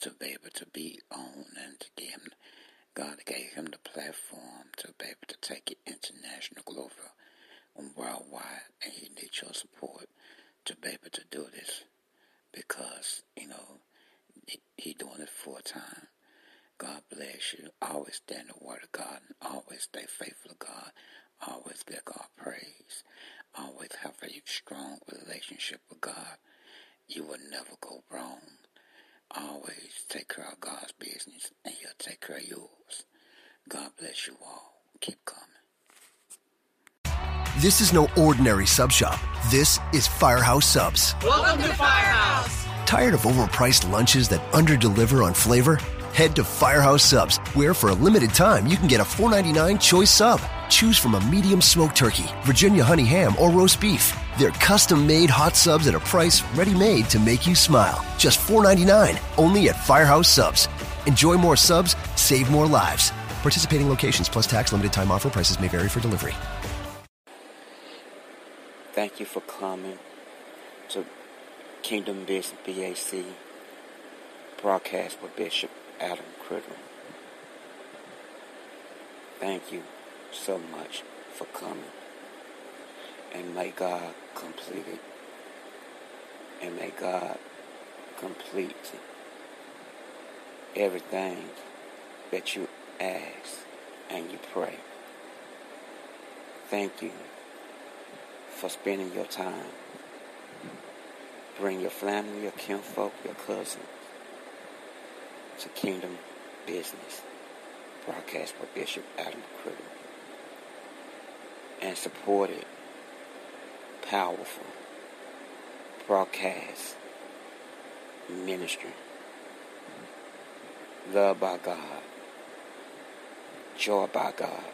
to be able to be on and to give him, God gave him the platform to be able to take it international, global, and worldwide, and he needs your support to be able to do this because, you know, he, doing it full time. God bless you. Always stand the word of God and always stay faithful to God. Always give God praise. Always have a strong relationship with God. You will never go wrong. Always take care of God's business and he'll take care of yours. God bless you all. Keep coming. This is no ordinary sub shop. This is Firehouse Subs. Welcome to Firehouse. Tired of overpriced lunches that underdeliver on flavor? Head to Firehouse Subs, where for a limited time you can get a $4.99 choice sub. Choose from a medium smoked turkey, Virginia honey ham, or roast beef. They're custom made hot subs at a price ready made to make you smile. Just $4.99 only at Firehouse Subs. Enjoy more subs, save more lives. Participating locations plus tax limited time offer prices may vary for delivery. Thank you for coming to Kingdom Business BAC broadcast with Bishop Adam Critter. Thank you so much for coming. And may God complete it. And may God complete everything that you ask and you pray. Thank you for spending your time. Bring your family, your kinfolk, your cousins to Kingdom Business. Broadcast by Bishop Adam Critter. And support it. Powerful. Broadcast. Ministry. Love by God. Joy by God.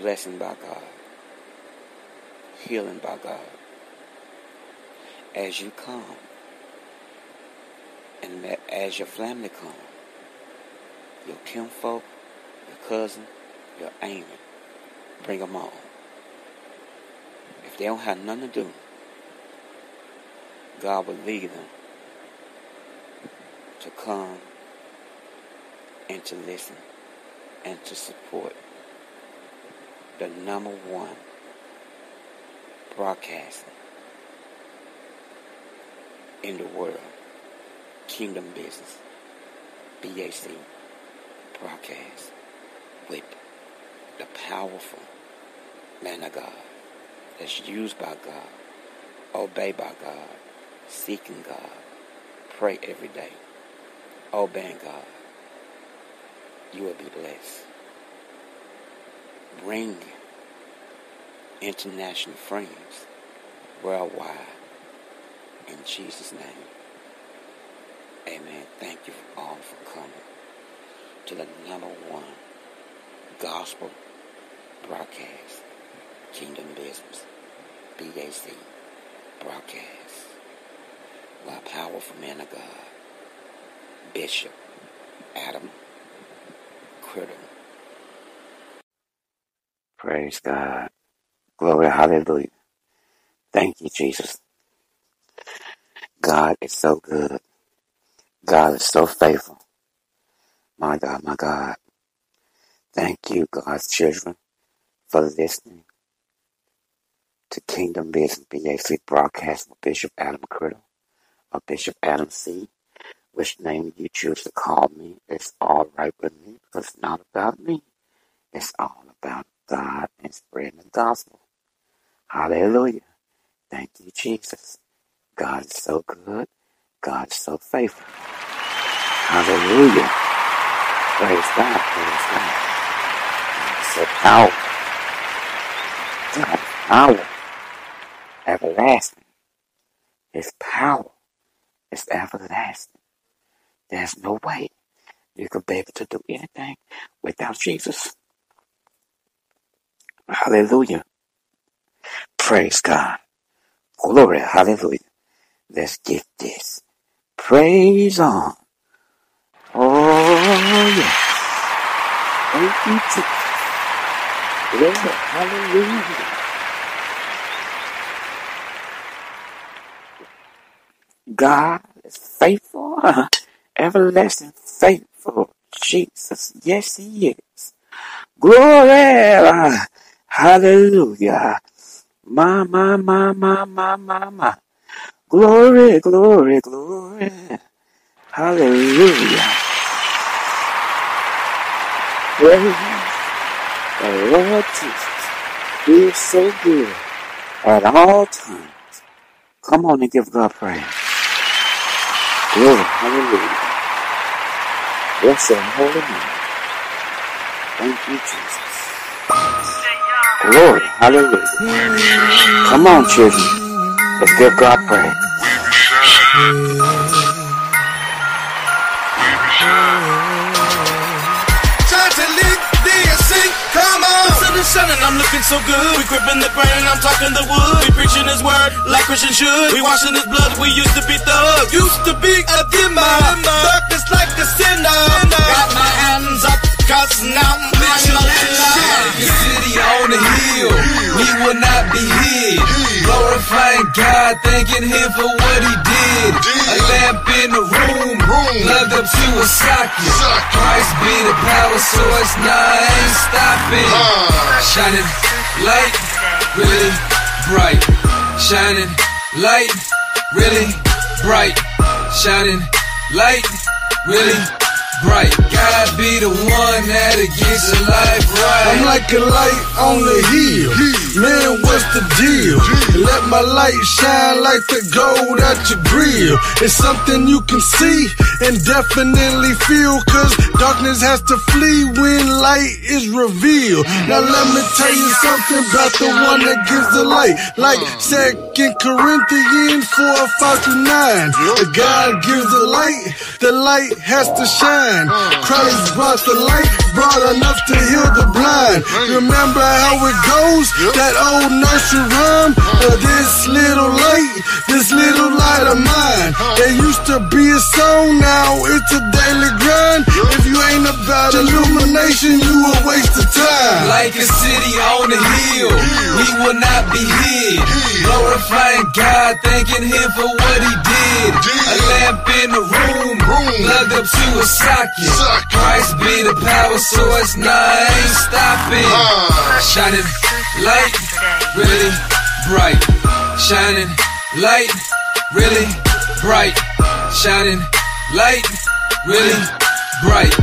Blessing by God healing by God. As you come, and as your family come, your kinfolk, your cousin, your aunt, bring them all. If they don't have nothing to do, God will lead them to come and to listen and to support the number one broadcasting in the world. Kingdom Business. BAC broadcast with the powerful man of God that's used by God, obeyed by God, seeking God, pray every day, obeying God. You will be blessed. Bring international friends worldwide. In Jesus' name. Amen. Thank you all for coming to the number one gospel broadcast, Kingdom Business, BAC broadcast, by powerful man of God, Bishop Adam Critter. Praise God. Glory, hallelujah. Thank you, Jesus. God is so good. God is so faithful. My God, my God. Thank you, God's children, for listening to Kingdom Business BAC broadcast with Bishop Adam Criddle or Bishop Adam C. Which name you choose to call me, it's all right with me because it's not about me. It's all about God and spreading the gospel. Hallelujah. Thank you, Jesus. God is so good. God is so faithful. Hallelujah. Praise God. Praise God. so powerful. Power. Everlasting. His power is everlasting. There's no way you could be able to do anything without Jesus. Hallelujah. Praise God. Glory. Hallelujah. Let's get this. Praise on. Oh, yes. Thank you, Hallelujah. God is faithful, everlasting faithful. Jesus, yes, He is. Glory, hallelujah. My, my, my, my, my, my, my. Glory, glory, glory. Hallelujah. Praise the Lord Jesus. Is so good at all times. Come on and give God praise. Glory, hallelujah. Bless your holy name. Thank you, Jesus. Glory, hallelujah. Come on, children. Let's give God praise. I'm looking so good. We gripping the brain, I'm talking the wood. We preaching his word like Christians should. We washing his blood, we used to be thugs. Used to be a dimmer. Darkness like a sinner. Got my hands up, cause now I'm The city on the hill, we will not be hid. God, thanking Him for what He did. A lamp in the room, plugged up to a socket. Christ be the power source, now I ain't stopping. Shining light, really bright. Shining light, really bright. Shining light, really bright. God be the one that gets your life right. I'm like a light on the hill. Man, what's the deal? Let my light shine like the gold at your grill. It's something you can see and definitely feel. Cause darkness has to flee when light is revealed. Now let me tell you something about the one that gives the light. Like Second Corinthians 4, 5 to 9. The God gives the light, the light has to shine. Christ brought the light, brought enough to heal the blind. Remember how it goes? That old nursery rhyme? This little light, this little light of mine. There used to be a song, now it's a daily grind. If you ain't about you a waste of time. Like a city on the hill, we will not be hid. Glorifying God, thanking Him for what He did. A lamp in the room, plugged up to a socket. Christ be the power source, I ain't stopping. Uh. Shining light, really bright. Shining light, really bright. Shining light, really bright.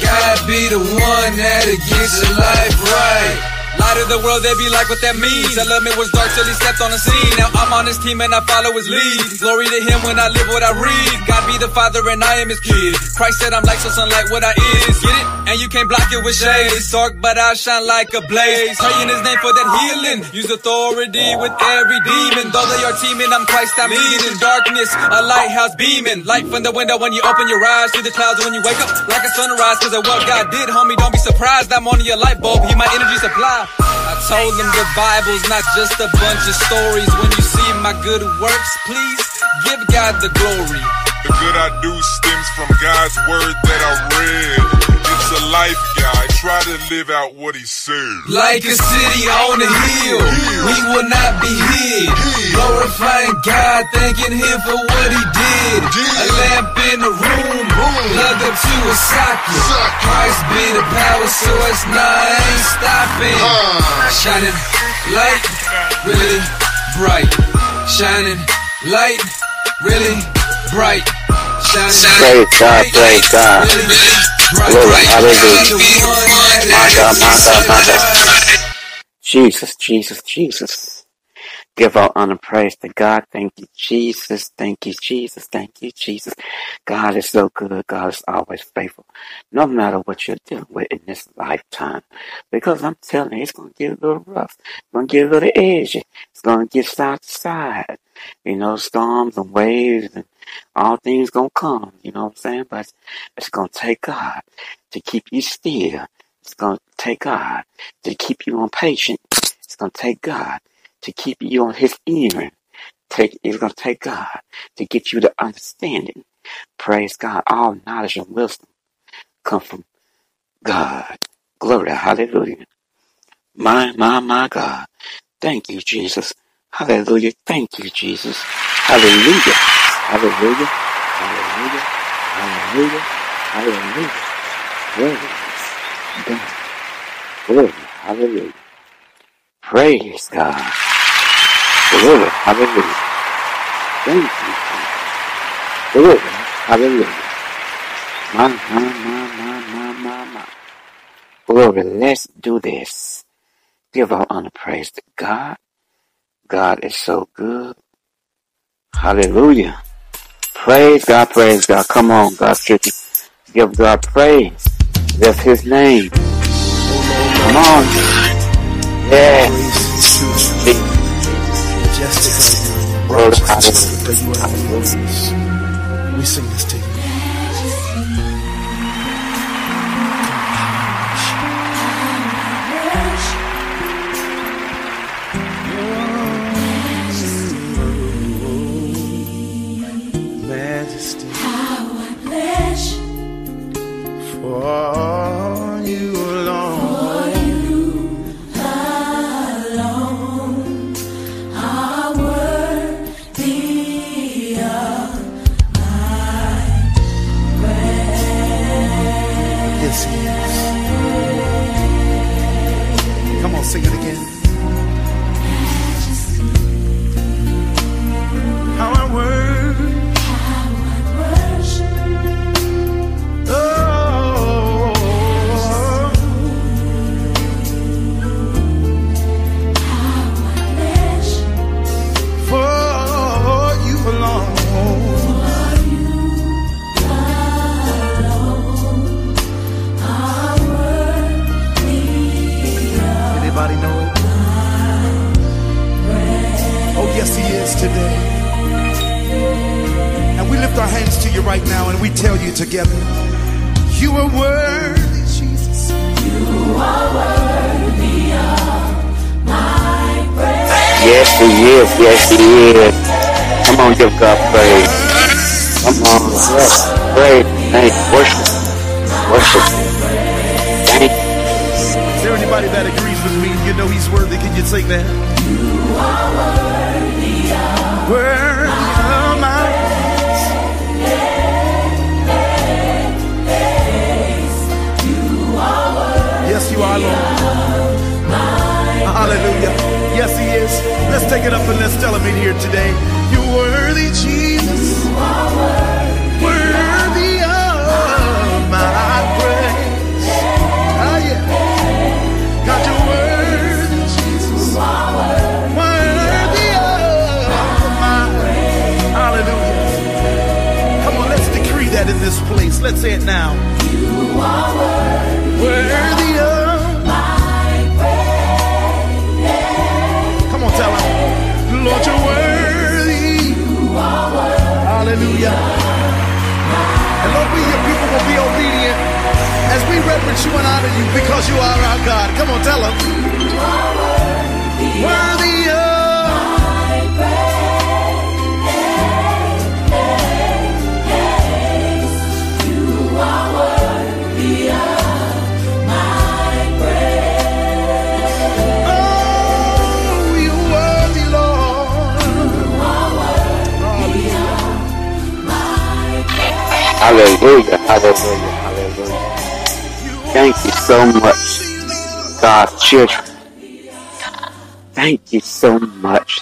God be the one that gets your life right. Light of the world, they be like what that means. Element was dark till he stepped on the scene. Now I'm on his team and I follow his lead. Glory to him when I live what I read. God be the father and I am his kid. Christ said I'm like so sunlight what I is. Get it? And you can't block it with shades. Dark, but I shine like a blaze. Praying his name for that healing. Use authority with every demon. Though they are teaming, I'm Christ, I'm leading. Darkness, a lighthouse beaming. Light from the window when you open your eyes. Through the clouds when you wake up like a sunrise. Cause of what God did, homie, don't be surprised. I'm on your light bulb. He my energy supply. I told them the Bible's not just a bunch of stories. When you see my good works, please give God the glory. The good I do stems from God's word that I read. It's a life guide. Try to live out what he said. Like a city on a hill, we will not be hid. Glorifying God, thanking Him for what He did. A lamp in the room, plugged up to a socket. Christ be the power source, now I ain't stopping. Shining light, really bright. Shining light, really bright. Shining Praise God, praise God. Glory, hallelujah. My God, my God, my God. Jesus, Jesus, Jesus. Give all honor praise to God. Thank you, Jesus. Thank you, Jesus. Thank you, Jesus. God is so good. God is always faithful. No matter what you're dealing with in this lifetime. Because I'm telling you, it's going to get a little rough. It's going to get a little edgy. It's going to get side to side. You know, storms and waves and all things going to come. You know what I'm saying? But it's going to take God to keep you still. It's going to take God to keep you on patient. It's going to take God to keep you on his ear. Take, it's going to take God to get you the understanding. Praise God. All knowledge and wisdom come from God. Glory. Hallelujah. My, my, my God. Thank you, Jesus. Hallelujah. Thank you, Jesus. Hallelujah. Hallelujah. Hallelujah. Hallelujah. Hallelujah. Praise God. Glory. Hallelujah. Praise God. Glory. Hallelujah. Thank you. Glory. Hallelujah. My, my, my, my, my, my, my. Glory. Let's do this. Give all honor praise to God. God is so good. Hallelujah. Praise God, praise God. Come on, God's children. Give God praise. That's his name. Come on. Yeah. Glory. Hallelujah. We sing this to Yes, he is. Yes, he is. Come on, give God praise. Come on. Yes. Praise. Thank. Worship. Worship. Thank. Is there anybody that agrees with me? You know He's worthy. Can you sing that? You are worthy of, worthy of Yes, you are, Lord. Hallelujah. Yes, He is. Let's take it up and let's tell Him in here today. You're worthy, Jesus. Worthy of my praise. Ah, yeah. God, you're worthy, Jesus. Worthy of my praise. Hallelujah. Come on, let's decree that in this place. Let's say it now. Worthy And Lord, we, your people, will be obedient as we reverence you and honor you because you are our God. Come on, tell him. Hallelujah. Hallelujah. Hallelujah. Thank you so much, God's children. Thank you so much,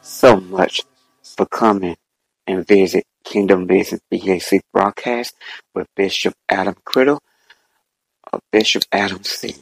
so much for coming and visit Kingdom Business BAC broadcast with Bishop Adam Criddle or Bishop Adam C.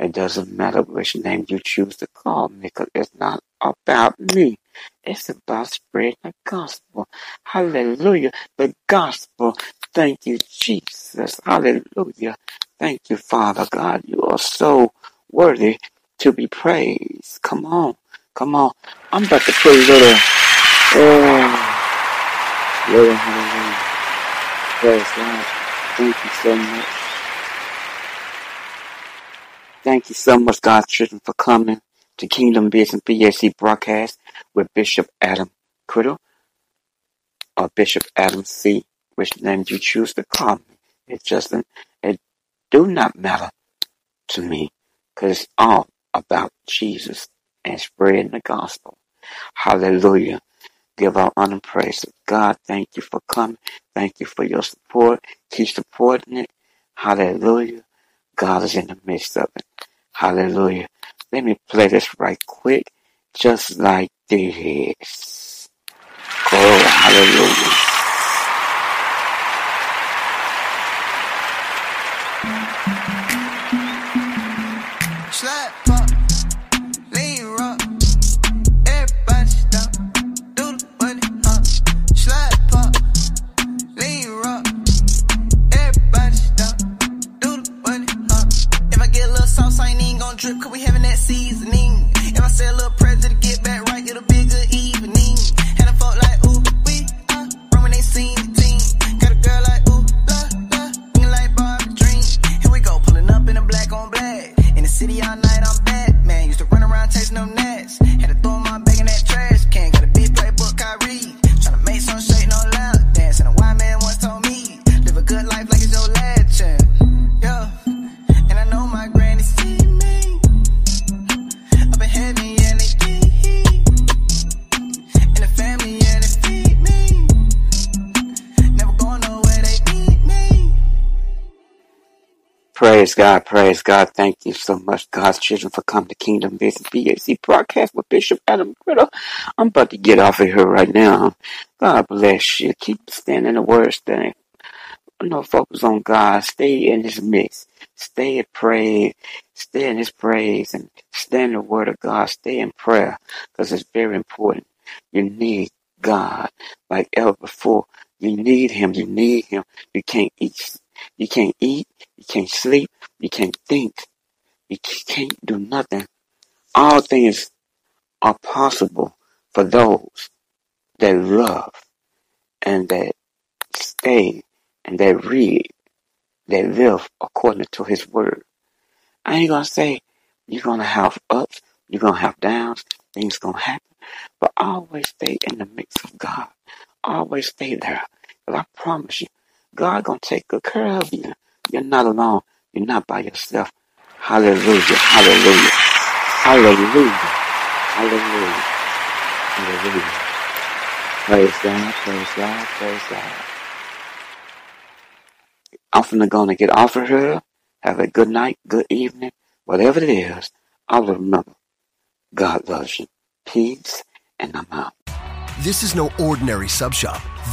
It doesn't matter which name you choose to call me because it's not about me. It's about spreading the gospel. Hallelujah. The gospel. Thank you, Jesus. Hallelujah. Thank you, Father God. You are so worthy to be praised. Come on. Come on. I'm about to put a little, oh, little hallelujah. Praise God. Thank you so much. Thank you so much, God's children, for coming to Kingdom Business BAC broadcast with Bishop Adam Criddle or Bishop Adam C. Which name you choose to call me. It just it do not matter to me because it's all about Jesus and spreading the gospel. Hallelujah. Give our honor and praise. God, thank you for coming. Thank you for your support. Keep supporting it. Hallelujah. God is in the midst of it. Hallelujah. Let me play this right quick, just like this. Oh, hallelujah. Drip, cause we having that seasoning. If I say a Praise God, praise God. Thank you so much, God's children, for coming to Kingdom Business BAC broadcast with Bishop Adam Criddle. I'm about to get off of here right now. God bless you. Keep standing in the word, stay. No focus on God. Stay in His midst. Stay in praise. Stay in His praise and stay in the Word of God. Stay in prayer because it's very important. You need God like ever before. You need Him. You need Him. You can't eat. You can't eat. You can't sleep. You can't think. You can't do nothing. All things are possible for those that love and that stay and that read, that live according to His Word. I ain't gonna say you're gonna have ups, you're gonna have downs, things gonna happen, but always stay in the mix of God. Always stay there. But I promise you, God gonna take good care of you. You're not alone. You're not by yourself. Hallelujah. Hallelujah. Hallelujah. Hallelujah. Hallelujah. Praise God. Praise God. Praise God. I'm finna gonna get off of here. Have a good night, good evening, whatever it is. Always remember, God loves you. Peace, and I'm out. This is no ordinary sub shop.